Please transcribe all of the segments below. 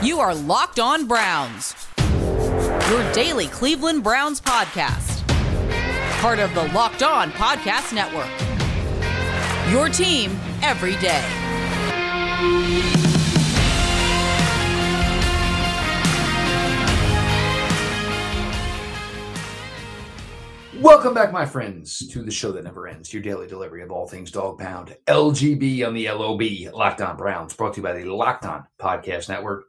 You are Locked On Browns, your daily Cleveland Browns podcast. Part of the Locked On Podcast Network. Your team every day. Welcome back, my friends, to the show that never ends, your daily delivery of all things dog pound. LGB on the LOB, Locked On Browns, brought to you by the Locked On Podcast Network.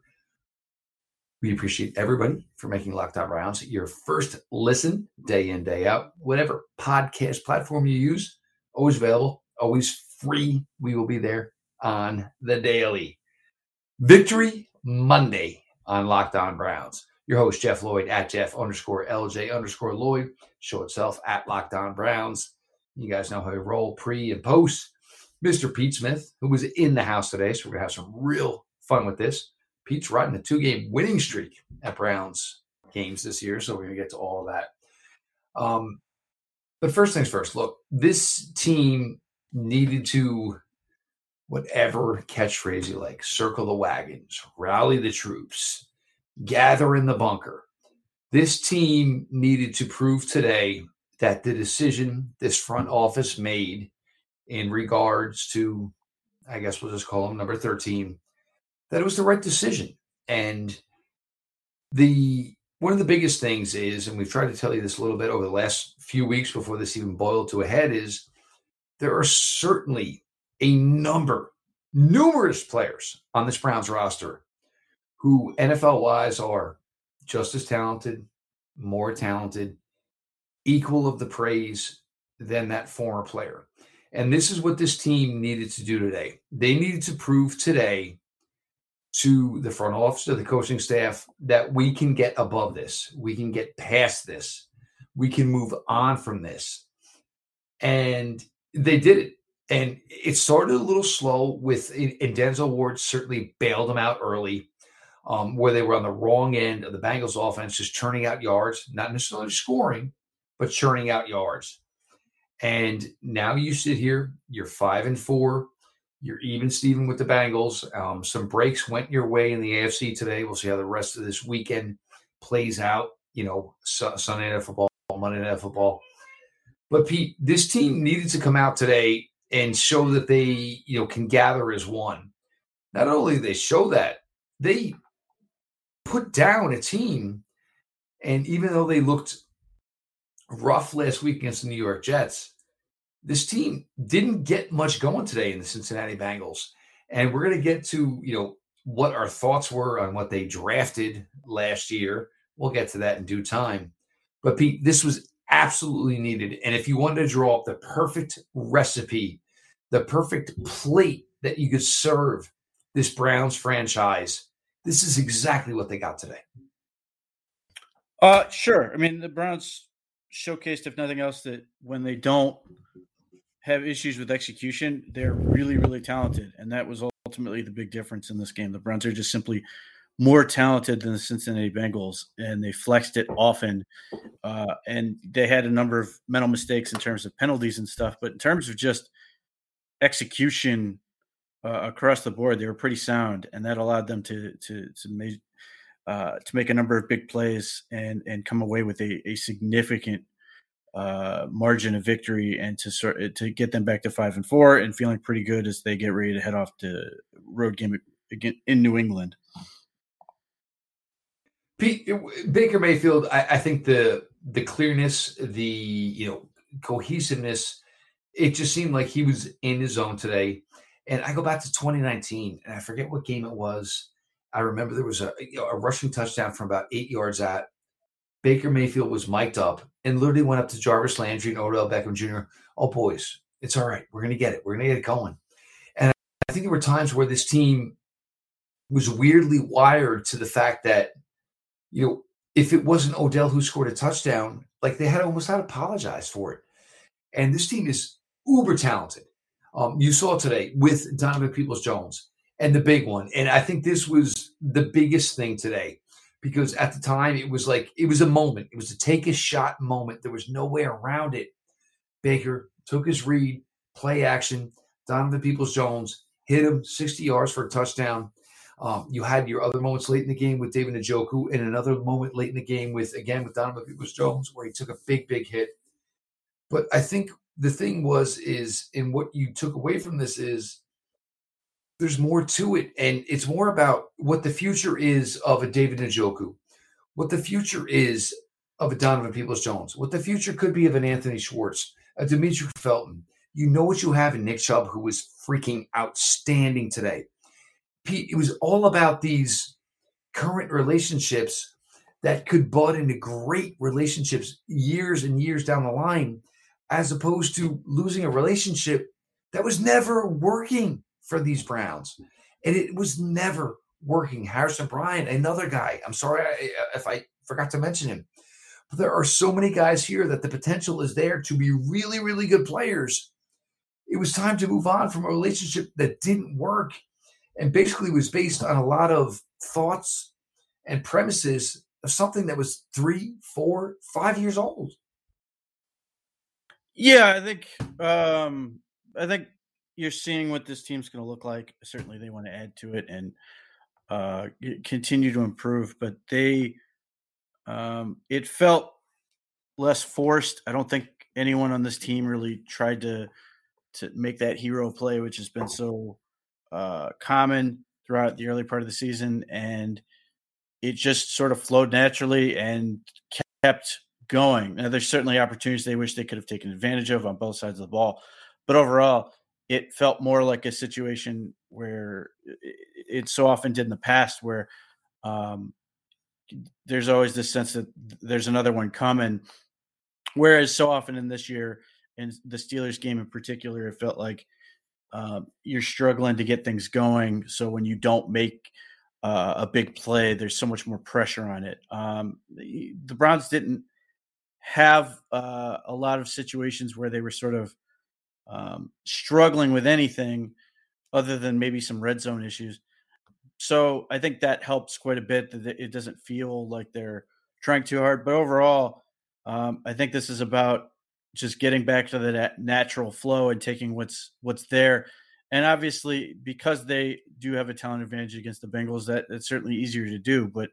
We appreciate everybody for making Locked On Browns your first listen day in, day out. Whatever podcast platform you use, always available, always free. We will be there on the daily. Victory Monday on Locked On Browns. Your host, Jeff Lloyd, at Jeff underscore LJ underscore Lloyd. Show itself at Locked On Browns. You guys know how to roll pre and post. Mr. Pete Smith, who was in the house today, so we're going to have some real fun with this. Pete's riding a two game winning streak at Browns games this year, so we're going to get to all of that. Um, but first things first, look, this team needed to, whatever catchphrase you like, circle the wagons, rally the troops, gather in the bunker. This team needed to prove today that the decision this front office made in regards to, I guess we'll just call him number 13, that it was the right decision. And the one of the biggest things is, and we've tried to tell you this a little bit over the last few weeks before this even boiled to a head, is there are certainly a number, numerous players on this Browns roster who NFL wise are just as talented, more talented, equal of the praise than that former player. And this is what this team needed to do today. They needed to prove today to the front office, to the coaching staff, that we can get above this. We can get past this. We can move on from this. And they did it. And it started a little slow with, and Denzel Ward certainly bailed them out early, um, where they were on the wrong end of the Bengals offense, just churning out yards, not necessarily scoring, but churning out yards. And now you sit here, you're five and four you're even Steven with the Bengals. Um, some breaks went your way in the AFC today. We'll see how the rest of this weekend plays out. You know, Sunday night football, Monday night football. But Pete, this team needed to come out today and show that they, you know, can gather as one. Not only they show that, they put down a team, and even though they looked rough last week against the New York Jets, this team didn't get much going today in the Cincinnati Bengals. And we're going to get to, you know, what our thoughts were on what they drafted last year. We'll get to that in due time. But Pete, this was absolutely needed. And if you wanted to draw up the perfect recipe, the perfect plate that you could serve this Browns franchise, this is exactly what they got today. Uh sure. I mean, the Browns showcased, if nothing else, that when they don't have issues with execution, they're really, really talented. And that was ultimately the big difference in this game. The Browns are just simply more talented than the Cincinnati Bengals, and they flexed it often. Uh, and they had a number of mental mistakes in terms of penalties and stuff. But in terms of just execution uh, across the board, they were pretty sound, and that allowed them to to to make uh, to make a number of big plays and and come away with a, a significant uh, margin of victory and to sort to get them back to five and four and feeling pretty good as they get ready to head off to road game again in New England. Pete Baker Mayfield, I, I think the the clearness, the you know cohesiveness, it just seemed like he was in his zone today. And I go back to 2019, and I forget what game it was. I remember there was a, you know, a rushing touchdown from about eight yards out. Baker Mayfield was mic'd up and literally went up to Jarvis Landry and Odell Beckham Jr. Oh, boys, it's all right. We're going to get it. We're going to get it going. And I think there were times where this team was weirdly wired to the fact that, you know, if it wasn't Odell who scored a touchdown, like they had almost had to apologize for it. And this team is uber talented. Um, you saw today with Donovan Peoples Jones and the big one. And I think this was the biggest thing today because at the time it was like it was a moment. It was a take a shot moment. There was no way around it. Baker took his read, play action. Donovan Peoples Jones hit him 60 yards for a touchdown. Um, you had your other moments late in the game with David Njoku, and another moment late in the game with again with Donovan Peoples Jones, where he took a big, big hit. But I think the thing was is, and what you took away from this is, there's more to it, and it's more about what the future is of a David Njoku, what the future is of a Donovan Peoples Jones, what the future could be of an Anthony Schwartz, a Demetric Felton. You know what you have in Nick Chubb, who was freaking outstanding today. Pete, it was all about these current relationships that could bud into great relationships years and years down the line, as opposed to losing a relationship that was never working for these Browns. And it was never working. Harrison Bryant, another guy. I'm sorry if I forgot to mention him. But there are so many guys here that the potential is there to be really, really good players. It was time to move on from a relationship that didn't work and basically was based on a lot of thoughts and premises of something that was three, four, five years old. Yeah, I think um, I think you're seeing what this team's going to look like. Certainly, they want to add to it and uh, continue to improve, but they um, it felt less forced. I don't think anyone on this team really tried to to make that hero play, which has been so uh, common throughout the early part of the season, and it just sort of flowed naturally and kept going. Now, there's certainly opportunities they wish they could have taken advantage of on both sides of the ball, but overall, it felt more like a situation where it so often did in the past, where um, there's always this sense that there's another one coming. Whereas so often in this year, in the Steelers game in particular, it felt like uh, you're struggling to get things going. So when you don't make uh, a big play, there's so much more pressure on it. Um, the, the, Browns didn't have uh, a lot of situations where they were sort of um, struggling with anything other than maybe some red zone issues. So I think that helps quite a bit that it doesn't feel like they're trying too hard. But overall, um, I think this is about just getting back to the natural flow and taking what's what's there. And obviously, because they do have a talent advantage against the Bengals, that it's certainly easier to do. But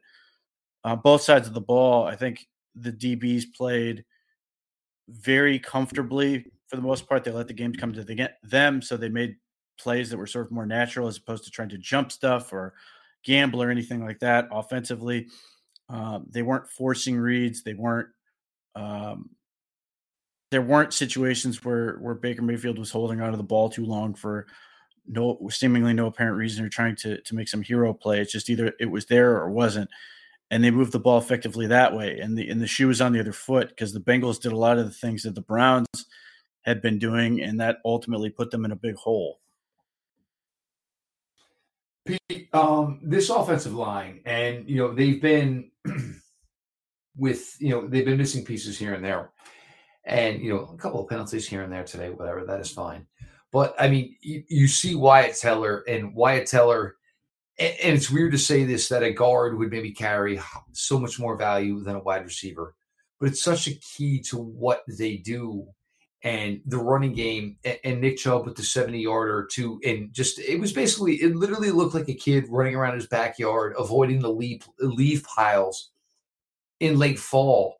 uh, both sides of the ball, I think the DBs played very comfortably for the most part. They let the game come to the, them, so they made plays that were sort of more natural as opposed to trying to jump stuff or gamble or anything like that. Offensively, um, they weren't forcing reads. They weren't um, there weren't situations where where Baker Mayfield was holding onto the ball too long for no seemingly no apparent reason or trying to to make some hero play. It's just either it was there or wasn't, and they moved the ball effectively that way. And the and the shoe was on the other foot because the Bengals did a lot of the things that the Browns had been doing, and that ultimately put them in a big hole. Pete, um, this offensive line, and you know they've been with you know they've been missing pieces here and there and you know a couple of penalties here and there today, whatever. That is fine. But I mean, you, you see Wyatt Teller and Wyatt Teller, and, and, it's weird to say this that a guard would maybe carry so much more value than a wide receiver, but it's such a key to what they do and the running game. And, Nick Chubb with the seventy yarder to and just it was basically it literally looked like a kid running around his backyard avoiding the leaf leaf piles in late fall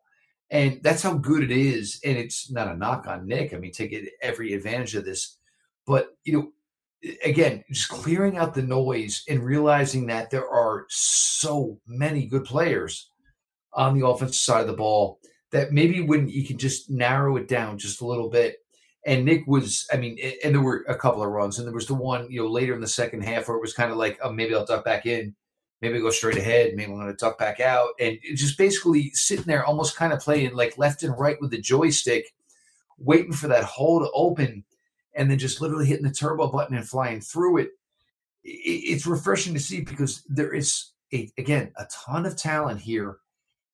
and that's how good it is. And it's not a knock on Nick. I mean, take every advantage of this. But, you know, again, just clearing out the noise and realizing that there are so many good players on the offensive side of the ball that maybe when you can just narrow it down just a little bit. And Nick was, I mean, and there were a couple of runs, and there was the one, you know, later in the second half where it was kind of like, oh, maybe I'll duck back in maybe go straight ahead, maybe I'm going to duck back out, and just basically sitting there, almost kind of playing like left and right with the joystick, waiting for that hole to open, and then just literally hitting the turbo button and flying through it. It's refreshing to see because there is a, again a ton of talent here,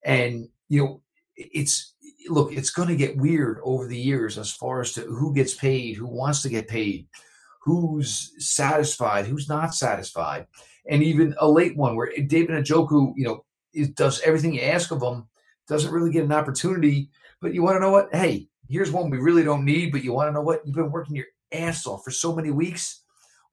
and you know it's look it's going to get weird over the years as far as to who gets paid, who wants to get paid, who's satisfied, who's not satisfied and even a late one where David Njoku, you know, does everything you ask of him, doesn't really get an opportunity. But you want to know what? Hey, here's one we really don't need, but you want to know what? You've been working your ass off for so many weeks.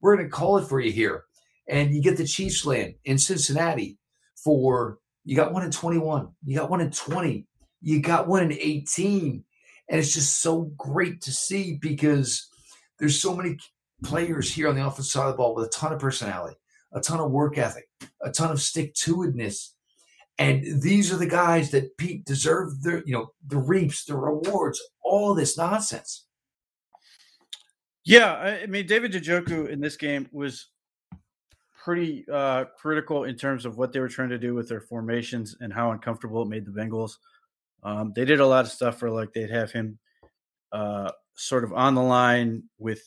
We're going to call it for you here. And you get the Chiefs land in Cincinnati for you got one in 21, you got one in 20, you got one in 18. And it's just so great to see because there's so many players here on the offensive side of the ball with a ton of personality, a ton of work ethic, a ton of stick to itness. And these are the guys that Pete deserve their, you know, the reaps, the rewards, all this nonsense. Yeah, I mean, David Njoku in this game was pretty uh, critical in terms of what they were trying to do with their formations and how uncomfortable it made the Bengals. Um, they did a lot of stuff for like they'd have him uh, sort of on the line with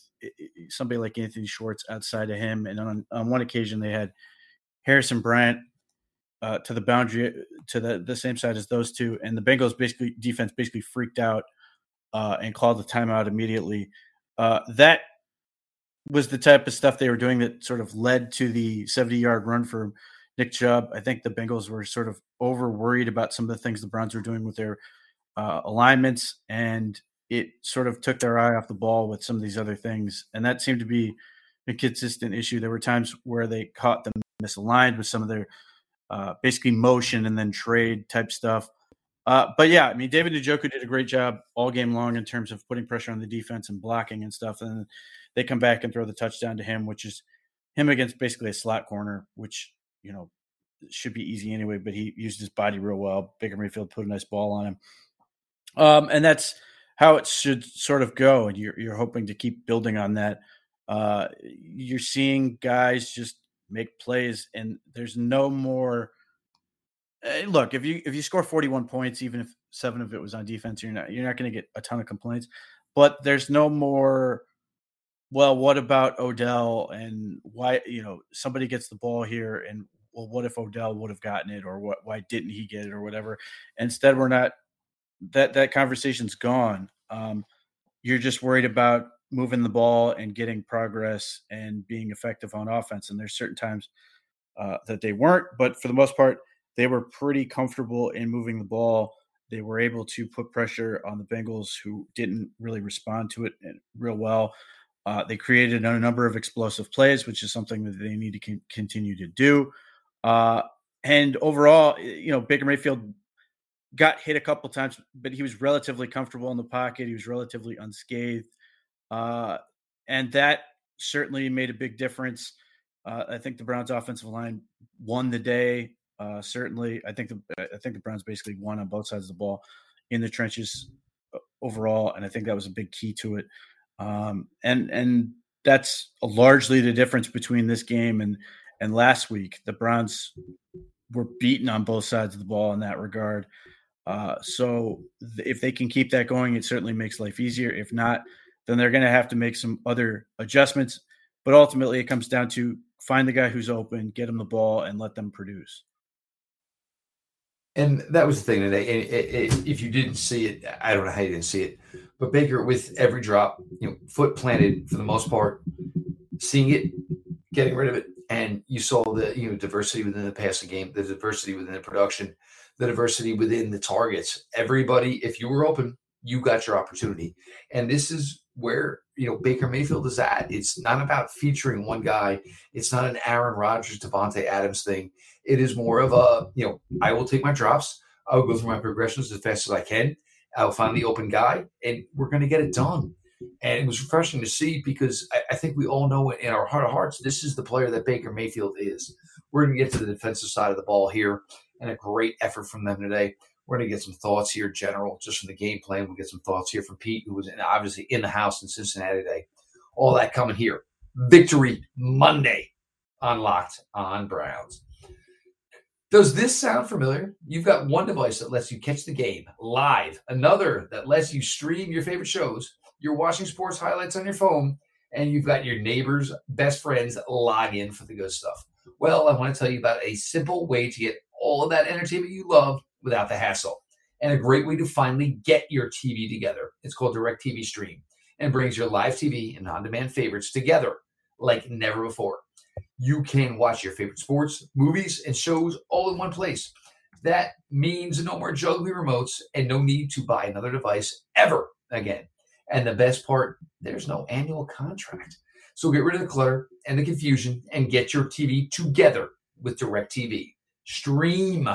somebody like Anthony Schwartz outside of him, and on, on one occasion they had Harrison Bryant uh, to the boundary to the, the same side as those two, and the Bengals basically defense basically freaked out uh, and called the timeout immediately. Uh, that was the type of stuff they were doing that sort of led to the 70 yard run for Nick Chubb. I think the Bengals were sort of over worried about some of the things the Browns were doing with their uh, alignments, and it sort of took their eye off the ball with some of these other things. And that seemed to be a consistent issue. There were times where they caught them misaligned with some of their uh, basically motion and then trade type stuff. Uh, but yeah, I mean, David Njoku did a great job all game long in terms of putting pressure on the defense and blocking and stuff. And they come back and throw the touchdown to him, which is him against basically a slot corner, which, you know, should be easy anyway, but he used his body real well. Baker Mayfield put a nice ball on him. Um, and that's how it should sort of go. And you're, you're hoping to keep building on that. Uh, you're seeing guys just make plays, and there's no more. Eh, look, if you if you score 41 points, even if seven of it was on defense, you're not you're not going to get a ton of complaints. But there's no more. Well, what about Odell and why? You know, somebody gets the ball here, and well, what if Odell would have gotten it, or what? Why didn't he get it, or whatever? Instead, we're not. That that conversation's gone. Um, you're just worried about moving the ball and getting progress and being effective on offense. And there's certain times uh, that they weren't, but for the most part, they were pretty comfortable in moving the ball. They were able to put pressure on the Bengals, who didn't really respond to it uh, real well. Uh, they created a number of explosive plays, which is something that they need to con- continue to do. Uh, and overall, you know, Baker Mayfield got hit a couple times, but he was relatively comfortable in the pocket. He was relatively unscathed. Uh, and that certainly made a big difference. Uh, I think the Browns' offensive line won the day. Uh, certainly, I think the I think the Browns basically won on both sides of the ball in the trenches uh, overall, and I think that was a big key to it. Um, and and that's largely the difference between this game and and last week. The Browns were beaten on both sides of the ball in that regard. Uh, so th- if they can keep that going, it certainly makes life easier. If not, then they're going to have to make some other adjustments. But ultimately, it comes down to find the guy who's open, get him the ball, and let them produce. And that was the thing today. It, it, if you didn't see it, I don't know how you didn't see it, but Baker with every drop, you know, foot planted for the most part, seeing it, getting rid of it, and you saw the you know diversity within the passing game, the diversity within the production, the diversity within the targets. Everybody, if you were open, you got your opportunity. And this is where you know Baker Mayfield is at. It's not about featuring one guy. It's not an Aaron Rodgers, Davante Adams thing. It is more of a you know I will take my drops. I will go through my progressions as fast as I can. I'll find the open guy, and we're going to get it done. And it was refreshing to see because I, I, think we all know in our heart of hearts this is the player that Baker Mayfield is. We're going to get to the defensive side of the ball here, and a great effort from them today. We're going to get some thoughts here, general, just from the game plan. We'll get some thoughts here from Pete, who was in, obviously in the house in Cincinnati today. All that coming here. Victory Monday unlocked on Browns. Does this sound familiar? You've got one device that lets you catch the game live, another that lets you stream your favorite shows. You're watching sports highlights on your phone, and you've got your neighbors, best friends log in for the good stuff. Well, I want to tell you about a simple way to get all of that entertainment you love without the hassle. And a great way to finally get your TV together. It's called DirecTV Stream and brings your live TV and on demand favorites together like never before. You can watch your favorite sports, movies, and shows all in one place. That means no more juggling remotes and no need to buy another device ever again. And the best part, there's no annual contract. So get rid of the clutter and the confusion and get your TV together with DirecTV. Stream.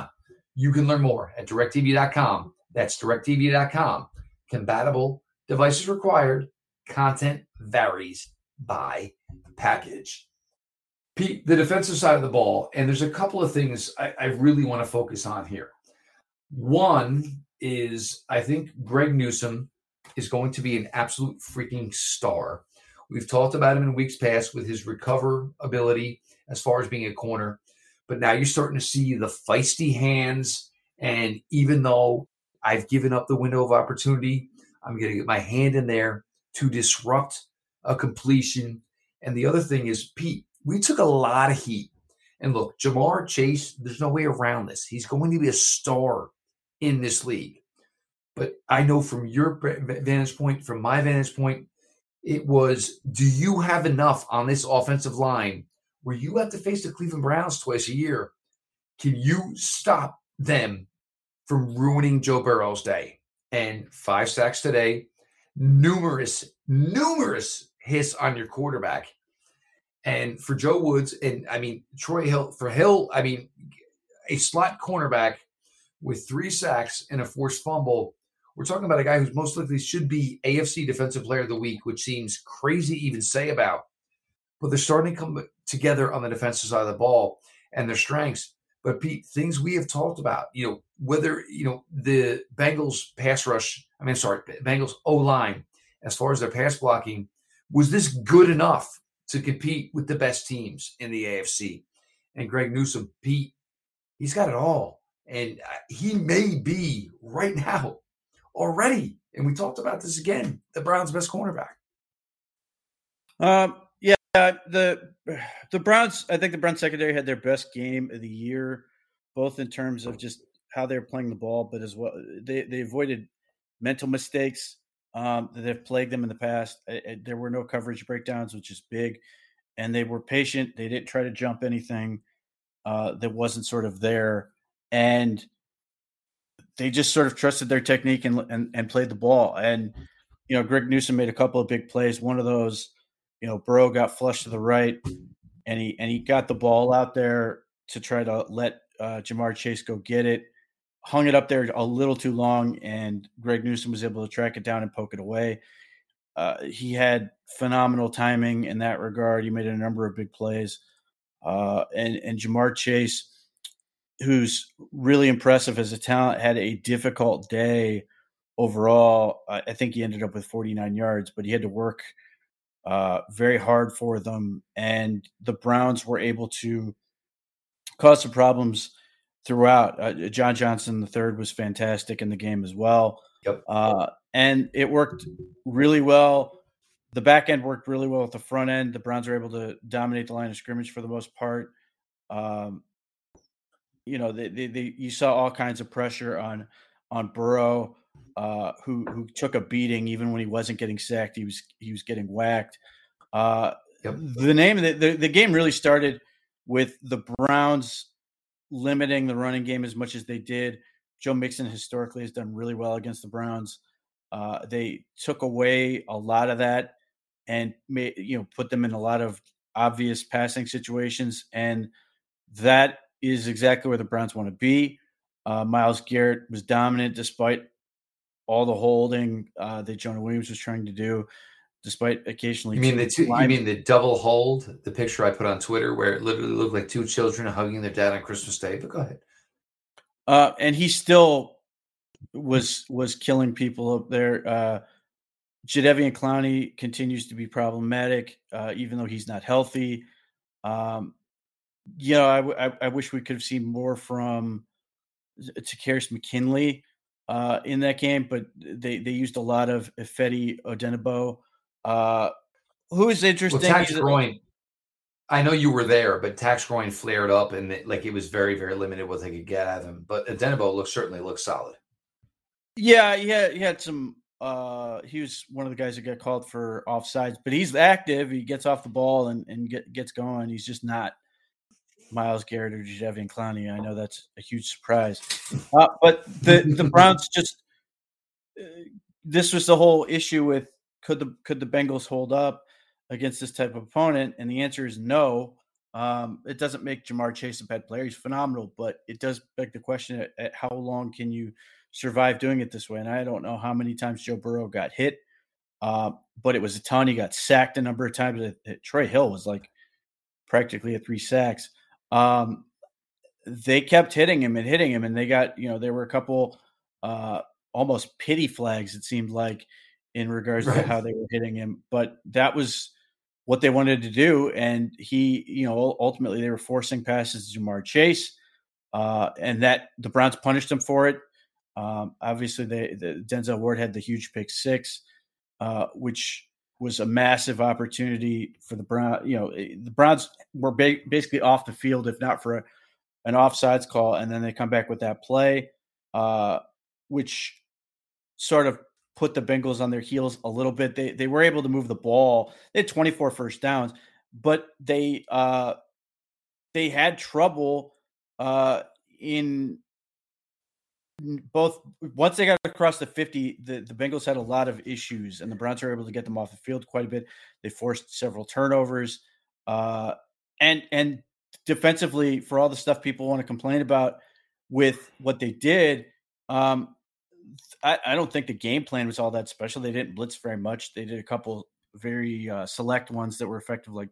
You can learn more at directv.com. That's directv.com. Compatible devices required. Content varies by package. Pete, the defensive side of the ball, and there's a couple of things I, I really want to focus on here. One is I think Greg Newsome is going to be an absolute freaking star. We've talked about him in weeks past with his recover ability as far as being a corner, but now you're starting to see the feisty hands. And even though I've given up the window of opportunity, I'm going to get my hand in there to disrupt a completion. And the other thing is, Pete, we took a lot of heat. And look, Ja'Marr Chase, there's no way around this. He's going to be a star in this league. But I know from your vantage point, from my vantage point, it was do you have enough on this offensive line where you have to face the Cleveland Browns twice a year? Can you stop them from ruining Joe Burrow's day? And five sacks today, numerous, numerous hits on your quarterback. And for Joe Woods, and I mean, Troy Hill, for Hill, I mean, a slot cornerback with three sacks and a forced fumble. We're talking about a guy who's most likely should be AFC Defensive Player of the Week, which seems crazy to even say about. But they're starting to come together on the defensive side of the ball and their strengths. But Pete, things we have talked about, you know, whether you know the Bengals pass rush, I mean, sorry, Bengals O line, as far as their pass blocking, was this good enough to compete with the best teams in the AFC. And Greg Newsome, Pete, he's got it all. And uh, he may be right now already. And we talked about this again the Browns' best cornerback. Um, yeah, the the Browns. I think the Browns secondary had their best game of the year, both in terms of just how they're playing the ball, but as well they they avoided mental mistakes um, that have plagued them in the past. there were no coverage breakdowns, which is big, and they were patient. They didn't try to jump anything uh, that wasn't sort of there, and they just sort of trusted their technique and, and and played the ball. And you know, Greg Newsome made a couple of big plays. One of those, you know, Burrow got flushed to the right, and he and he got the ball out there to try to let uh, Ja'Marr Chase go get it hung it up there a little too long, and Greg Newsome was able to track it down and poke it away. Uh, he had phenomenal timing in that regard. He made a number of big plays, uh, and and Ja'Marr Chase, who's really impressive as a talent, had a difficult day overall. I think he ended up with 49 yards, but he had to work uh, very hard for them, and the Browns were able to cause some problems throughout. Uh, John Johnson the third was fantastic in the game as well. Yep. Uh, and it worked really well. The back end worked really well with the front end. The Browns were able to dominate the line of scrimmage for the most part. Um, you know, they, they, they, you saw all kinds of pressure on on Burrow, uh, who who took a beating even when he wasn't getting sacked. He was he was getting whacked. Uh, yep. The name of the, the the game really started with the Browns limiting the running game as much as they did. Joe Mixon historically has done really well against the Browns. Uh, they took away a lot of that and made, you know put them in a lot of obvious passing situations, and that is exactly where the Browns want to be. Uh, Myles Garrett was dominant despite all the holding uh, that Jonah Williams was trying to do despite occasionally. You mean the two, you mean the double hold? The picture I put on Twitter where it literally looked like two children hugging their dad on Christmas Day. But go ahead. Uh, and he still was was killing people up there. Uh, Jadeveon Clowney continues to be problematic, uh, even though he's not healthy. Um, you know, I, I, I wish we could have seen more from Takkarist McKinley uh, in that game, but they they used a lot of Ifeadi Odenigbo uh, who's interesting? Well, Takk's Groin. I know you were there, but Takk's Groin flared up and it, like it was very, very limited what they could get out of him. But Odenigbo looks certainly looks solid. Yeah, he had, he had some. Uh, he was one of the guys that got called for offsides, but he's active. He gets off the ball and, and get, gets going. He's just not Myles Garrett or Jadeveon Clowney. I know that's a huge surprise. Uh, but the the Browns just uh, this was the whole issue with could the could the Bengals hold up? against this type of opponent? And the answer is no. Um, it doesn't make Ja'Marr Chase a bad player. He's phenomenal, but it does beg the question at, at, how long can you survive doing it this way? And I don't know how many times Joe Burrow got hit, uh, but it was a ton. He got sacked a number of times. Troy Hill was like practically at three sacks. Um, they kept hitting him and hitting him, and they got you know there were a couple uh, almost pity flags. It seemed like in regards right. to how they were hitting him, but that was what they wanted to do, and he you know ultimately they were forcing passes to Ja'Marr Chase, uh, and that the Browns punished him for it. Um, obviously, they, the Denzel Ward had the huge pick six, uh, which was a massive opportunity for the Brown. You know, eh, the Browns were ba- basically off the field if not for a, an offsides call, and then they come back with that play, uh, which sort of put the Bengals on their heels a little bit. They they were able to move the ball. They had 24 first downs, but they uh, they had trouble uh, in both once they got across the 50 the, the bengals had a lot of issues and the browns were able to get them off the field quite a bit. They forced several turnovers uh, and and defensively for all the stuff people want to complain about with what they did um, I, I, don't think the game plan was all that special. They didn't blitz very much. They did a couple very uh, select ones that were effective like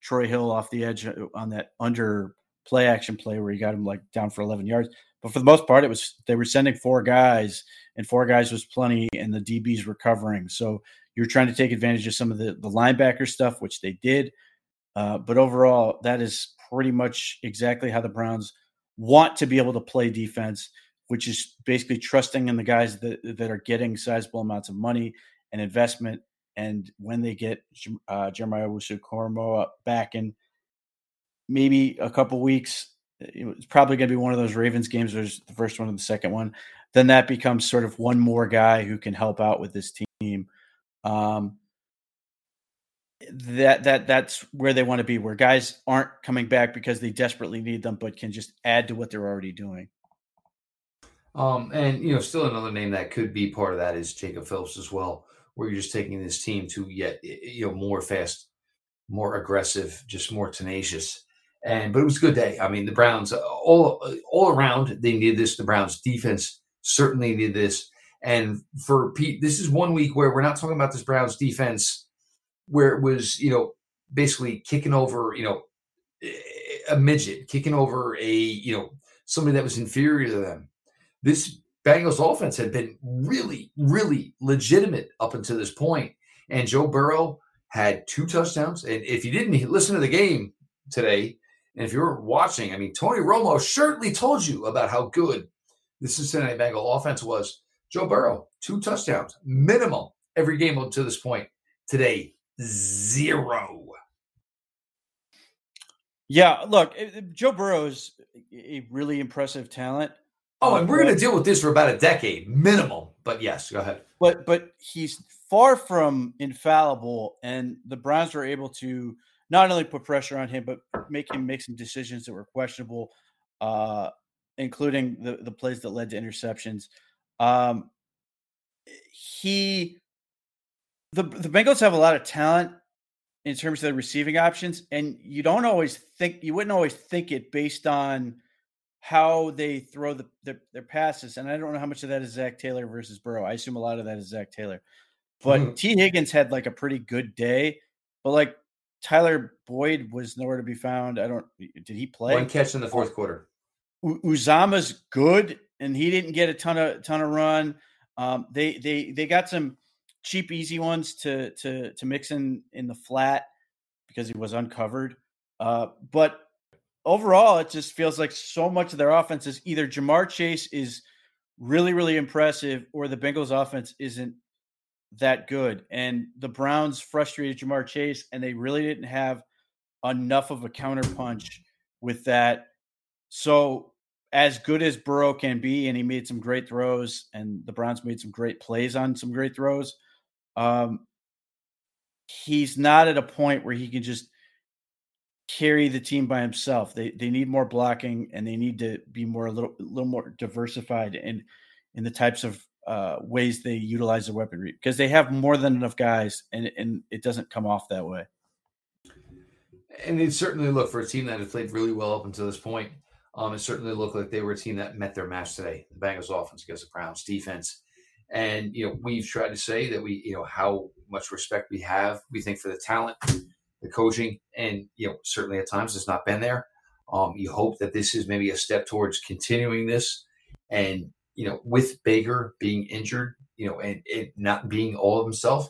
troy hill off the edge uh, on that under play action play where he got him like down for 11 yards but for the most part, it was they were sending four guys, and four guys was plenty, and the DBs were covering. So you're trying to take advantage of some of the the linebacker stuff, which they did. Uh, but overall, that is pretty much exactly how the Browns want to be able to play defense, which is basically trusting in the guys that that are getting sizable amounts of money and investment. And when they get uh, Jeremiah Owusu-Koramoah back in maybe a couple weeks, it's probably going to be one of those Ravens games. There's the first one and the second one. Then that becomes sort of one more guy who can help out with this team. Um, that that that's where they want to be, where guys aren't coming back because they desperately need them, but can just add to what they're already doing. Um, and you know, still another name that could be part of that is Jacob Phillips as well, where you're just taking this team to yet you know more fast, more aggressive, just more tenacious. And but it was a good day. I mean, the Browns all all around they needed this. The Browns defense certainly needed this. And for Pete, this is one week where we're not talking about this Browns defense where it was, you know, basically kicking over, you know, a midget, kicking over a, you know, somebody that was inferior to them. This Bengals offense had been really, really legitimate up until this point. And Joe Burrow had two touchdowns. And if you didn't listen to the game today, and if you're watching, I mean, Tony Romo certainly told you about how good the Cincinnati Bengal offense was. Joe Burrow, two touchdowns, minimum every game up to this point. Today, zero. Yeah, look, eh, eh, Joe Burrow is a really impressive talent. Oh, and we're uh, going to deal with this for about a decade minimum. But yes, go ahead. But but he's far from infallible, and the Browns were able to not only put pressure on him, but make him make some decisions that were questionable, uh, including the, the plays that led to interceptions. Um, he, the the Bengals have a lot of talent in terms of the receiving options, and you don't always think you wouldn't always think it based on how they throw the, their, their passes. And I don't know how much of that is Zac Taylor versus Burrow. I assume a lot of that is Zac Taylor. But mm-hmm. Tee Higgins had like a pretty good day. But like Tyler Boyd was nowhere to be found. I don't. Did he play? One catch in the fourth quarter. U- Uzomah's good, and he didn't get a ton of ton of run. Um, they they they got some cheap, easy ones to to to mix in in the flat because he was uncovered. Uh, but overall, it just feels like so much of their offense is either Ja'Marr Chase is really really impressive, or the Bengals offense isn't that good. And the Browns frustrated Ja'Marr Chase, and they really didn't have enough of a counterpunch with that. So, as good as Burrow can be, and he made some great throws, and the Browns made some great plays on some great throws. Um, he's not at a point where he can just carry the team by himself. They they need more blocking, and they need to be more a little a little more diversified in in the types of uh, ways they utilize their weaponry because they have more than enough guys, and and it doesn't come off that way. And it certainly looked for a team that had played really well up until this point. Um, it certainly looked like they were a team that met their match today. The Bengals offense against the Browns defense. And you know, we've tried to say that we, you know, how much respect we have, we think for the talent, the coaching, and you know, certainly at times it's not been there. Um, you hope that this is maybe a step towards continuing this, and you know, with Baker being injured, you know, and it not being all of himself,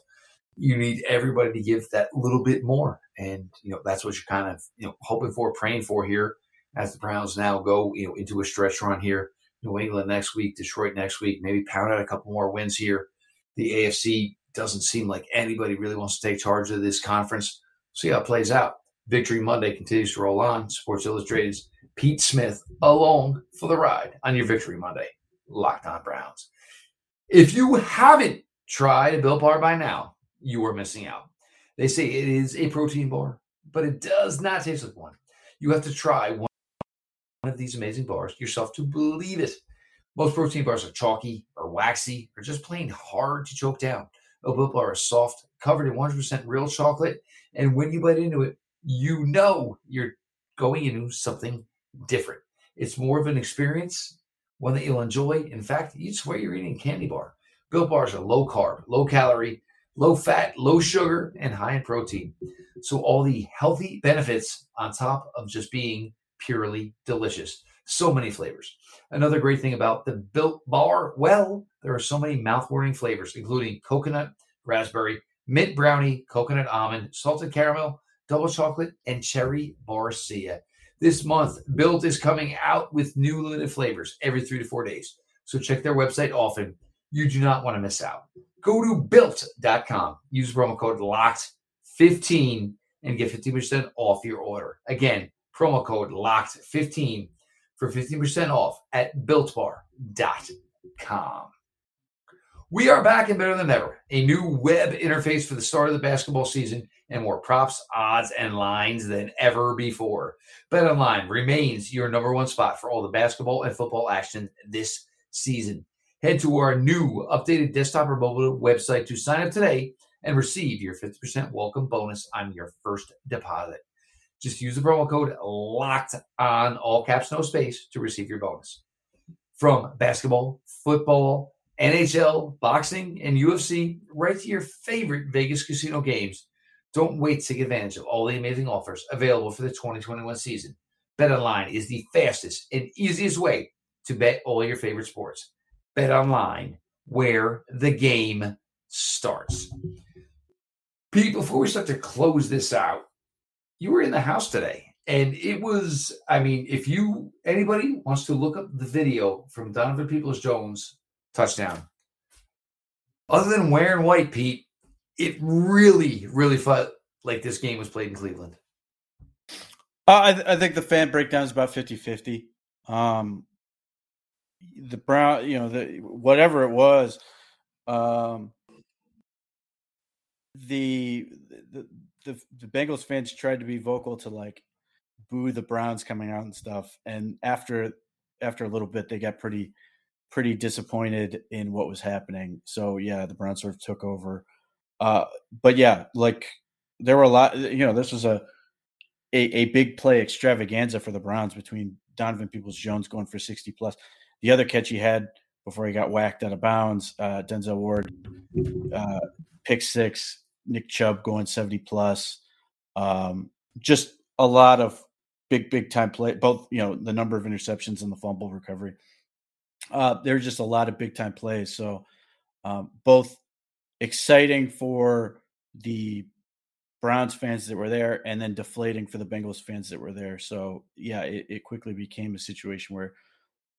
you need everybody to give that little bit more, and you know, that's what you're kind of you know hoping for, praying for here as the Browns now go you know into a stretch run here. New England next week, Detroit next week, maybe pound out a couple more wins here. The AFC doesn't seem like anybody really wants to take charge of this conference. See how it plays out. Victory Monday continues to roll on. Sports Illustrated's Pete Smith along for the ride on your Victory Monday. Locked on Browns. If you haven't tried a Built Bar by now, you are missing out. They say it is a protein bar, but it does not taste like one. You have to try one of these amazing bars yourself to believe it. Most protein bars are chalky or waxy or just plain hard to choke down. A Built Bar is soft, covered in 100% real chocolate, and when you bite into it, you know you're going into something different. It's more of an experience, one that you'll enjoy. In fact, you swear you're eating candy bar. Built Bars are low carb, low calorie, low fat, low sugar, and high in protein. So all the healthy benefits on top of just being purely delicious. So many flavors. Another great thing about the Built Bar, well, there are so many mouth-watering flavors, including coconut, raspberry, mint brownie, coconut almond, salted caramel, double chocolate, and cherry barcia. This month, Built is coming out with new limited flavors every three to four days. So check their website often. You do not want to miss out. Go to built.com, use promo code LOCKED15 and get 15% off your order. Again, promo code LOCKED15 for 15% off at builtbar.com. We are back and better than ever. A new web interface for the start of the basketball season and more props, odds, and lines than ever before. BetOnline remains your number one spot for all the basketball and football action this season. Head to our new updated desktop or mobile website to sign up today and receive your 50% welcome bonus on your first deposit. Just use the promo code locked on all caps, no space to receive your bonus. From basketball, football, NHL, boxing, and UFC, right to your favorite Vegas casino games. Don't wait to take advantage of all the amazing offers available for the 2021 season. BetOnline is the fastest and easiest way to bet all your favorite sports. BetOnline, where the game starts. Pete, before we start to close this out, you were in the house today and it was i mean if you anybody wants to look up the video from donovan peoples jones touchdown other than wearing white pete it really really felt like this game was played in cleveland uh, I, th- I, think the fan breakdown is about 50-50 um, the brown you know the whatever it was um, the, the the the Bengals fans tried to be vocal to like boo the Browns coming out and stuff, and after after a little bit, they got pretty pretty disappointed in what was happening. So yeah, the Browns sort of took over. Uh, but yeah, like there were a lot. You know, this was a a, a big play extravaganza for the Browns between Donovan Peoples Jones going for sixty plus. The other catch he had before he got whacked out of bounds, uh, Denzel Ward, uh, pick six, Nick Chubb going 70 plus. Um, just a lot of big, big time play, both, you know, the number of interceptions and the fumble recovery. Uh, there's just a lot of big time plays. So um, both exciting for the Browns fans that were there and then deflating for the Bengals fans that were there. So yeah, it, it quickly became a situation where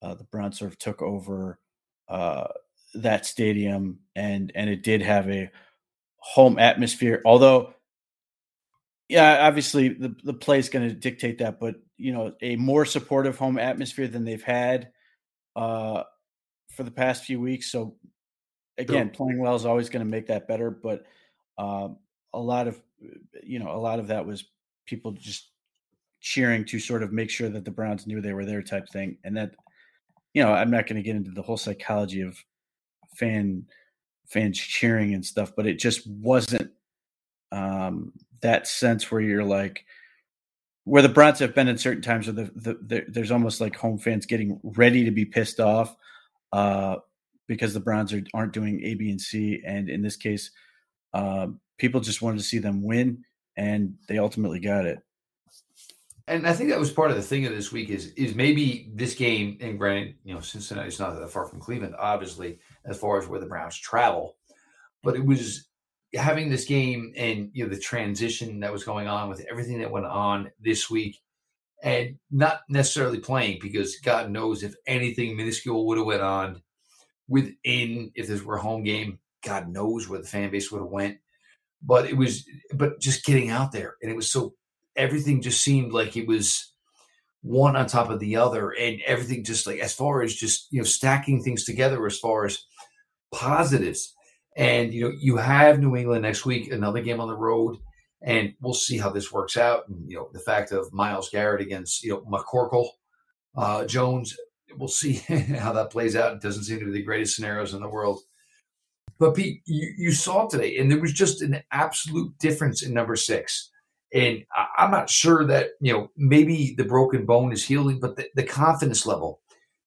uh, the Browns sort of took over uh, that stadium and and it did have a home atmosphere. Although, yeah, obviously the the play is going to dictate that, but you know, a more supportive home atmosphere than they've had uh, for the past few weeks. So, again, playing well is always going to make that better. But um, a lot of you know, a lot of that was people just cheering to sort of make sure that the Browns knew they were there, type thing, and that you know, I'm not going to get into the whole psychology of fan fans cheering and stuff, but it just wasn't um, that sense where you're like where the Browns have been in certain times where the, the, the, there's almost like home fans getting ready to be pissed off uh, because the Browns are, aren't doing A, B, and C, and in this case, uh, people just wanted to see them win, and they ultimately got it. And I think that was part of the thing of this week is is maybe this game, and granted, you know, Cincinnati's not that far from Cleveland, obviously, as far as where the Browns travel, but it was having this game and you know the transition that was going on with everything that went on this week and not necessarily playing because god knows if anything minuscule would have went on within if this were a home game god knows where the fan base would have went but it was but just getting out there and it was so everything just seemed like it was one on top of the other and everything just like as far as just you know stacking things together as far as positives and you know, you have New England next week, another game on the road, and we'll see how this works out. And, you know, the fact of Myles Garrett against you know McCorkle uh, Jones, we'll see how that plays out. It doesn't seem to be the greatest scenarios in the world. But Pete, you, you saw today, and there was just an absolute difference in number six. And I, am not sure that, you know, maybe the broken bone is healing, but the, the confidence level,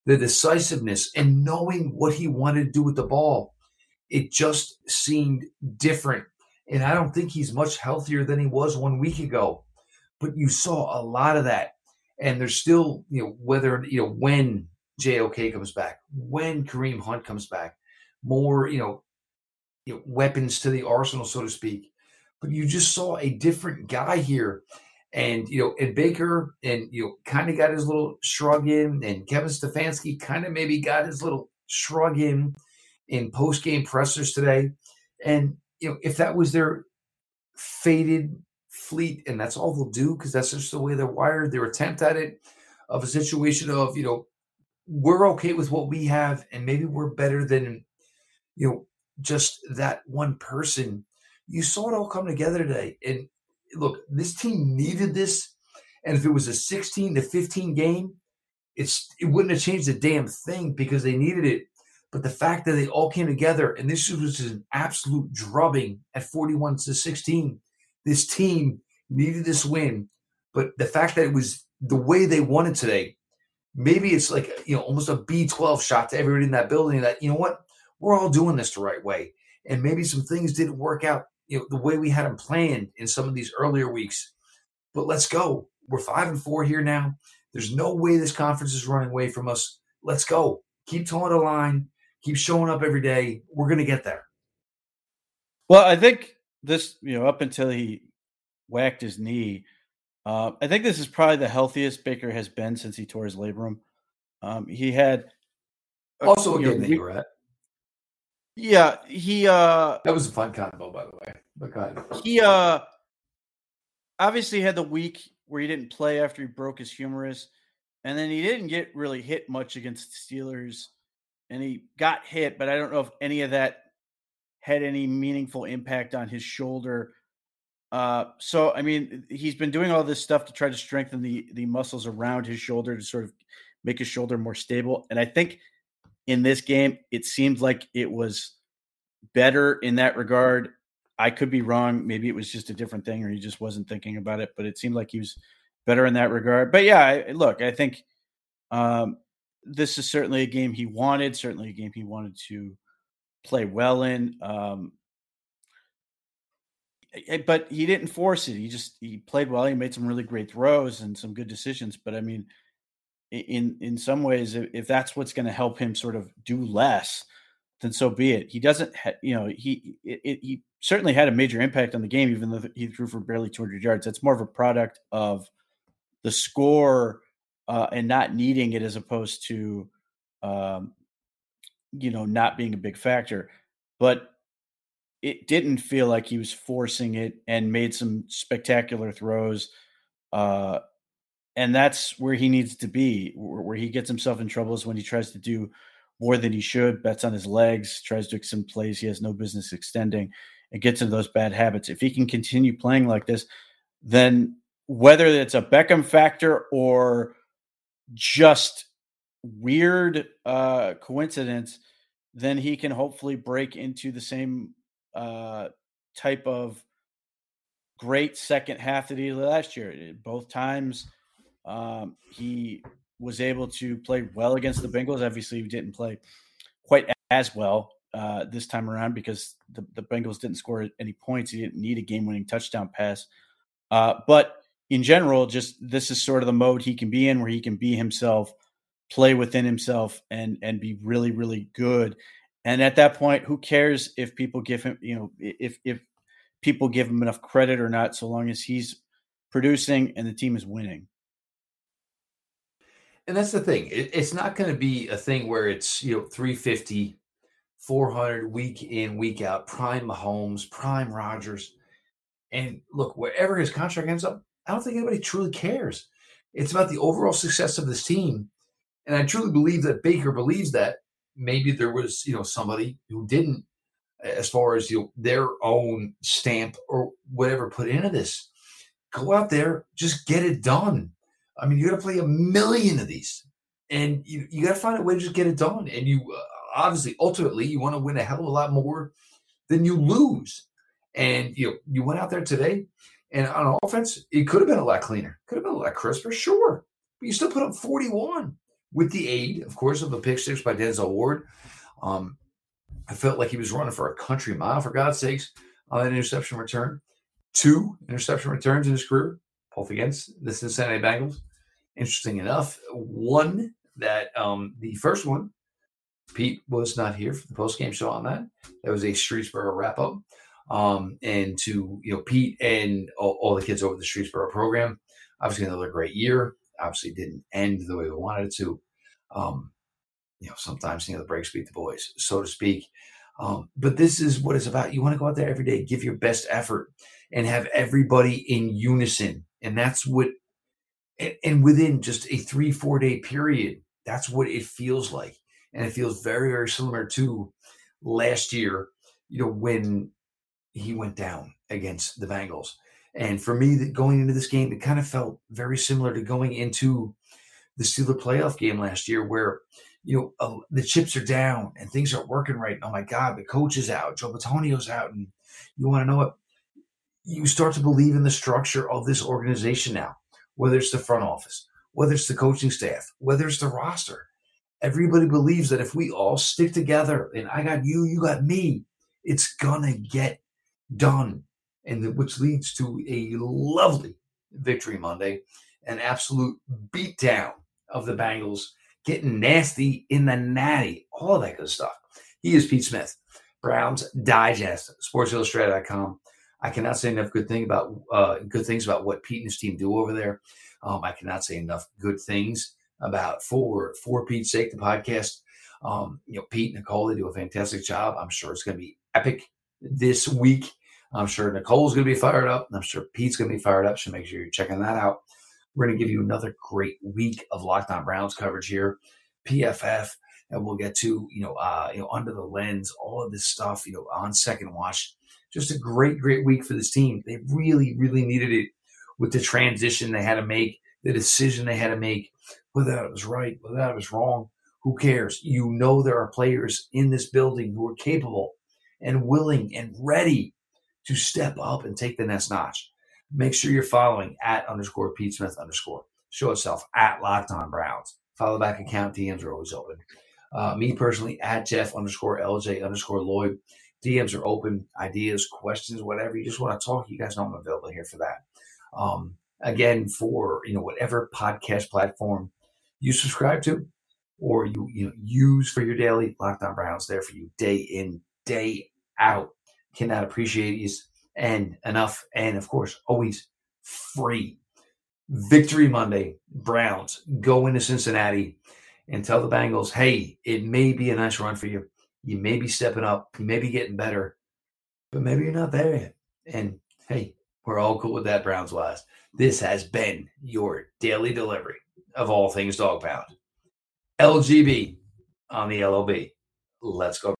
the decisiveness, and knowing what he wanted to do with the ball it just seemed different. And I don't think he's much healthier than he was one week ago. But you saw a lot of that. And there's still, you know, whether, you know, when JOK comes back, when Kareem Hunt comes back, more, you know, you know, weapons to the arsenal, so to speak. But you just saw a different guy here. And, you know, and Baker and, you know, kind of got his little shrug in, and Kevin Stefanski kind of maybe got his little shrug in in post game pressers today. And you know, if that was their faded fleet, and that's all they'll do because that's just the way they're wired, their attempt at it of a situation of you know we're okay with what we have, and maybe we're better than you know just that one person. You saw it all come together today, and look, this team needed this. And if it was a 16 to 15 game, it's it wouldn't have changed a damn thing because they needed it but the fact that they all came together and this was an absolute drubbing at 41 to 16, this team needed this win. But the fact that it was the way they won it today, maybe it's like, you know, almost a B12 shot to everybody in that building that, you know what, we're all doing this the right way. And maybe some things didn't work out, you know, the way we had them planned in some of these earlier weeks. But let's go. We're five and four here now. There's no way this conference is running away from us. Let's go. Keep towing the line keep showing up every day. We're to get there. Well, I think this, you know, up until he whacked his knee, uh, I think this is probably the healthiest Baker has been since he tore his labrum. Um, he had also a good knee, right? Yeah, he uh that was a fun combo, by the way. But. He uh obviously had the week where he didn't play after he broke his humerus, and then he didn't get really hit much against the Steelers and he got hit, but I don't know if any of that had any meaningful impact on his shoulder. Uh, so I mean, he's been doing all this stuff to try to strengthen the the muscles around his shoulder to sort of make his shoulder more stable. And I think in this game, it seemed like it was better in that regard. I could be wrong. Maybe it was just a different thing, or he just wasn't thinking about it. But it seemed like he was better in that regard. But yeah, I, look, I think um, this is certainly a game he wanted, certainly a game he wanted to play well in. Um, but he didn't force it. He just he played well. He made some really great throws and some good decisions. But I mean, in in some ways, if that's what's going to help him sort of do less, then so be it. He doesn't, ha- you know, he it, he certainly had a major impact on the game, even though he threw for barely 200 yards. That's more of a product of the score uh, and not needing it as opposed to, um, you know, not being a big factor. But it didn't feel like he was forcing it and made some spectacular throws. Uh, and that's where he needs to be. Where he gets himself in trouble is when he tries to do more than he should, bets on his legs, tries to extend plays he has no business extending, and gets into those bad habits. If he can continue playing like this, then whether it's a Beckham factor or just weird uh, coincidence, then he can hopefully break into the same uh, type of great second half that he last year. Both times um, he was able to play well against the Bengals. Obviously, he didn't play quite as well uh, this time around because the, the Bengals didn't score any points. He didn't need a game winning touchdown pass. Uh, but in general, just this is sort of the mode he can be in where he can be himself, play within himself, and and be really, really good. And at that point, who cares if people give him, you know, if if people give him enough credit or not, so long as he's producing and the team is winning. And that's the thing. It, it's not going to be a thing where it's, you know, 350, 400 week in, week out, prime Mahomes, prime Rodgers. And look, wherever his contract ends up, I don't think anybody truly cares. It's about the overall success of this team. And I truly believe that Baker believes that maybe there was, you know, somebody who didn't, as far as you know, their own stamp or whatever put into this. Go out there, just get it done. I mean, you got to play a million of these, and you, you got to find a way to just get it done. And you uh, obviously, ultimately, you want to win a hell of a lot more than you lose. And you know, you went out there today, and on offense, it could have been a lot cleaner, could have been a lot crisper, sure, but you still put up 41 with the aid, of course, of a pick six by Denzel Ward. Um, I felt like he was running for a country mile, for God's sakes, on that interception return. Two interception returns in his career, both against the Cincinnati Bengals. Interesting enough, one that um, the first one, Pete was not here for the post game show on that. That was a Streetsboro wrap up. Um, and to you know Pete and all, all, the kids over the Streetsboro program, obviously another great year. Obviously didn't end the way we wanted it to. Um, you know, sometimes you know the breaks beat the boys, so to speak. Um, but this is what it's about. You want to go out there every day, give your best effort, and have everybody in unison. And that's what, and, and within just a three, four day period, that's what it feels like. And it feels very, very similar to last year, you know, when he went down against the Bengals. And for me, that going into this game, it kind of felt very similar to going into the Steeler playoff game last year, where you know uh, the chips are down and things aren't working right. Oh my God, the coach is out, Joel Bitonio's out, and you want to know what? You start to believe in the structure of this organization now, whether it's the front office, whether it's the coaching staff, whether it's the roster. Everybody believes that if we all stick together, and I got you, you got me, it's gonna get done, and which leads to a lovely victory Monday, an absolute beatdown of the Bengals, getting nasty in the natty, all that good stuff. He is Pete Smith, Browns Digest, SportsIllustrated.com. I cannot say enough good thing about uh, good things about what Pete and his team do over there. Um, I cannot say enough good things about for for Pete's sake the podcast. Um, you know, Pete and Nicole they do a fantastic job. I'm sure it's going to be epic this week. I'm sure Nicole's going to be fired up. I'm sure Pete's going to be fired up. So make sure you're checking that out. We're going to give you another great week of Locked On Browns coverage here, PFF, and we'll get to you know uh, you know under the lens, all of this stuff, you know, on second watch. Just a great, great week for this team. They really, really needed it with the transition they had to make, the decision they had to make, whether it was right, whether it was wrong. Who cares? You know there are players in this building who are capable and willing and ready to step up and take the next notch. Make sure you're following at underscore Pete Smith underscore. Show itself at Locked On Browns. Follow back account. DMs are always open. Uh, me personally at Jeff underscore LJ underscore Lloyd. DMs are open. Ideas, questions, whatever. You just want to talk. You guys know I'm available here for that. Um, again, for you know whatever podcast platform you subscribe to or you you know, use for your daily Locked On Browns, there for you day in day out. Cannot appreciate you and enough. And of course, always free. Victory Monday, Browns go into Cincinnati and tell the Bengals, hey, it may be a nice run for you. You may be stepping up, you may be getting better, but maybe you're not there yet. And hey, we're all cool with that, Browns wise. This has been your daily delivery of all things dog pound. LGB on the LOB. Let's go.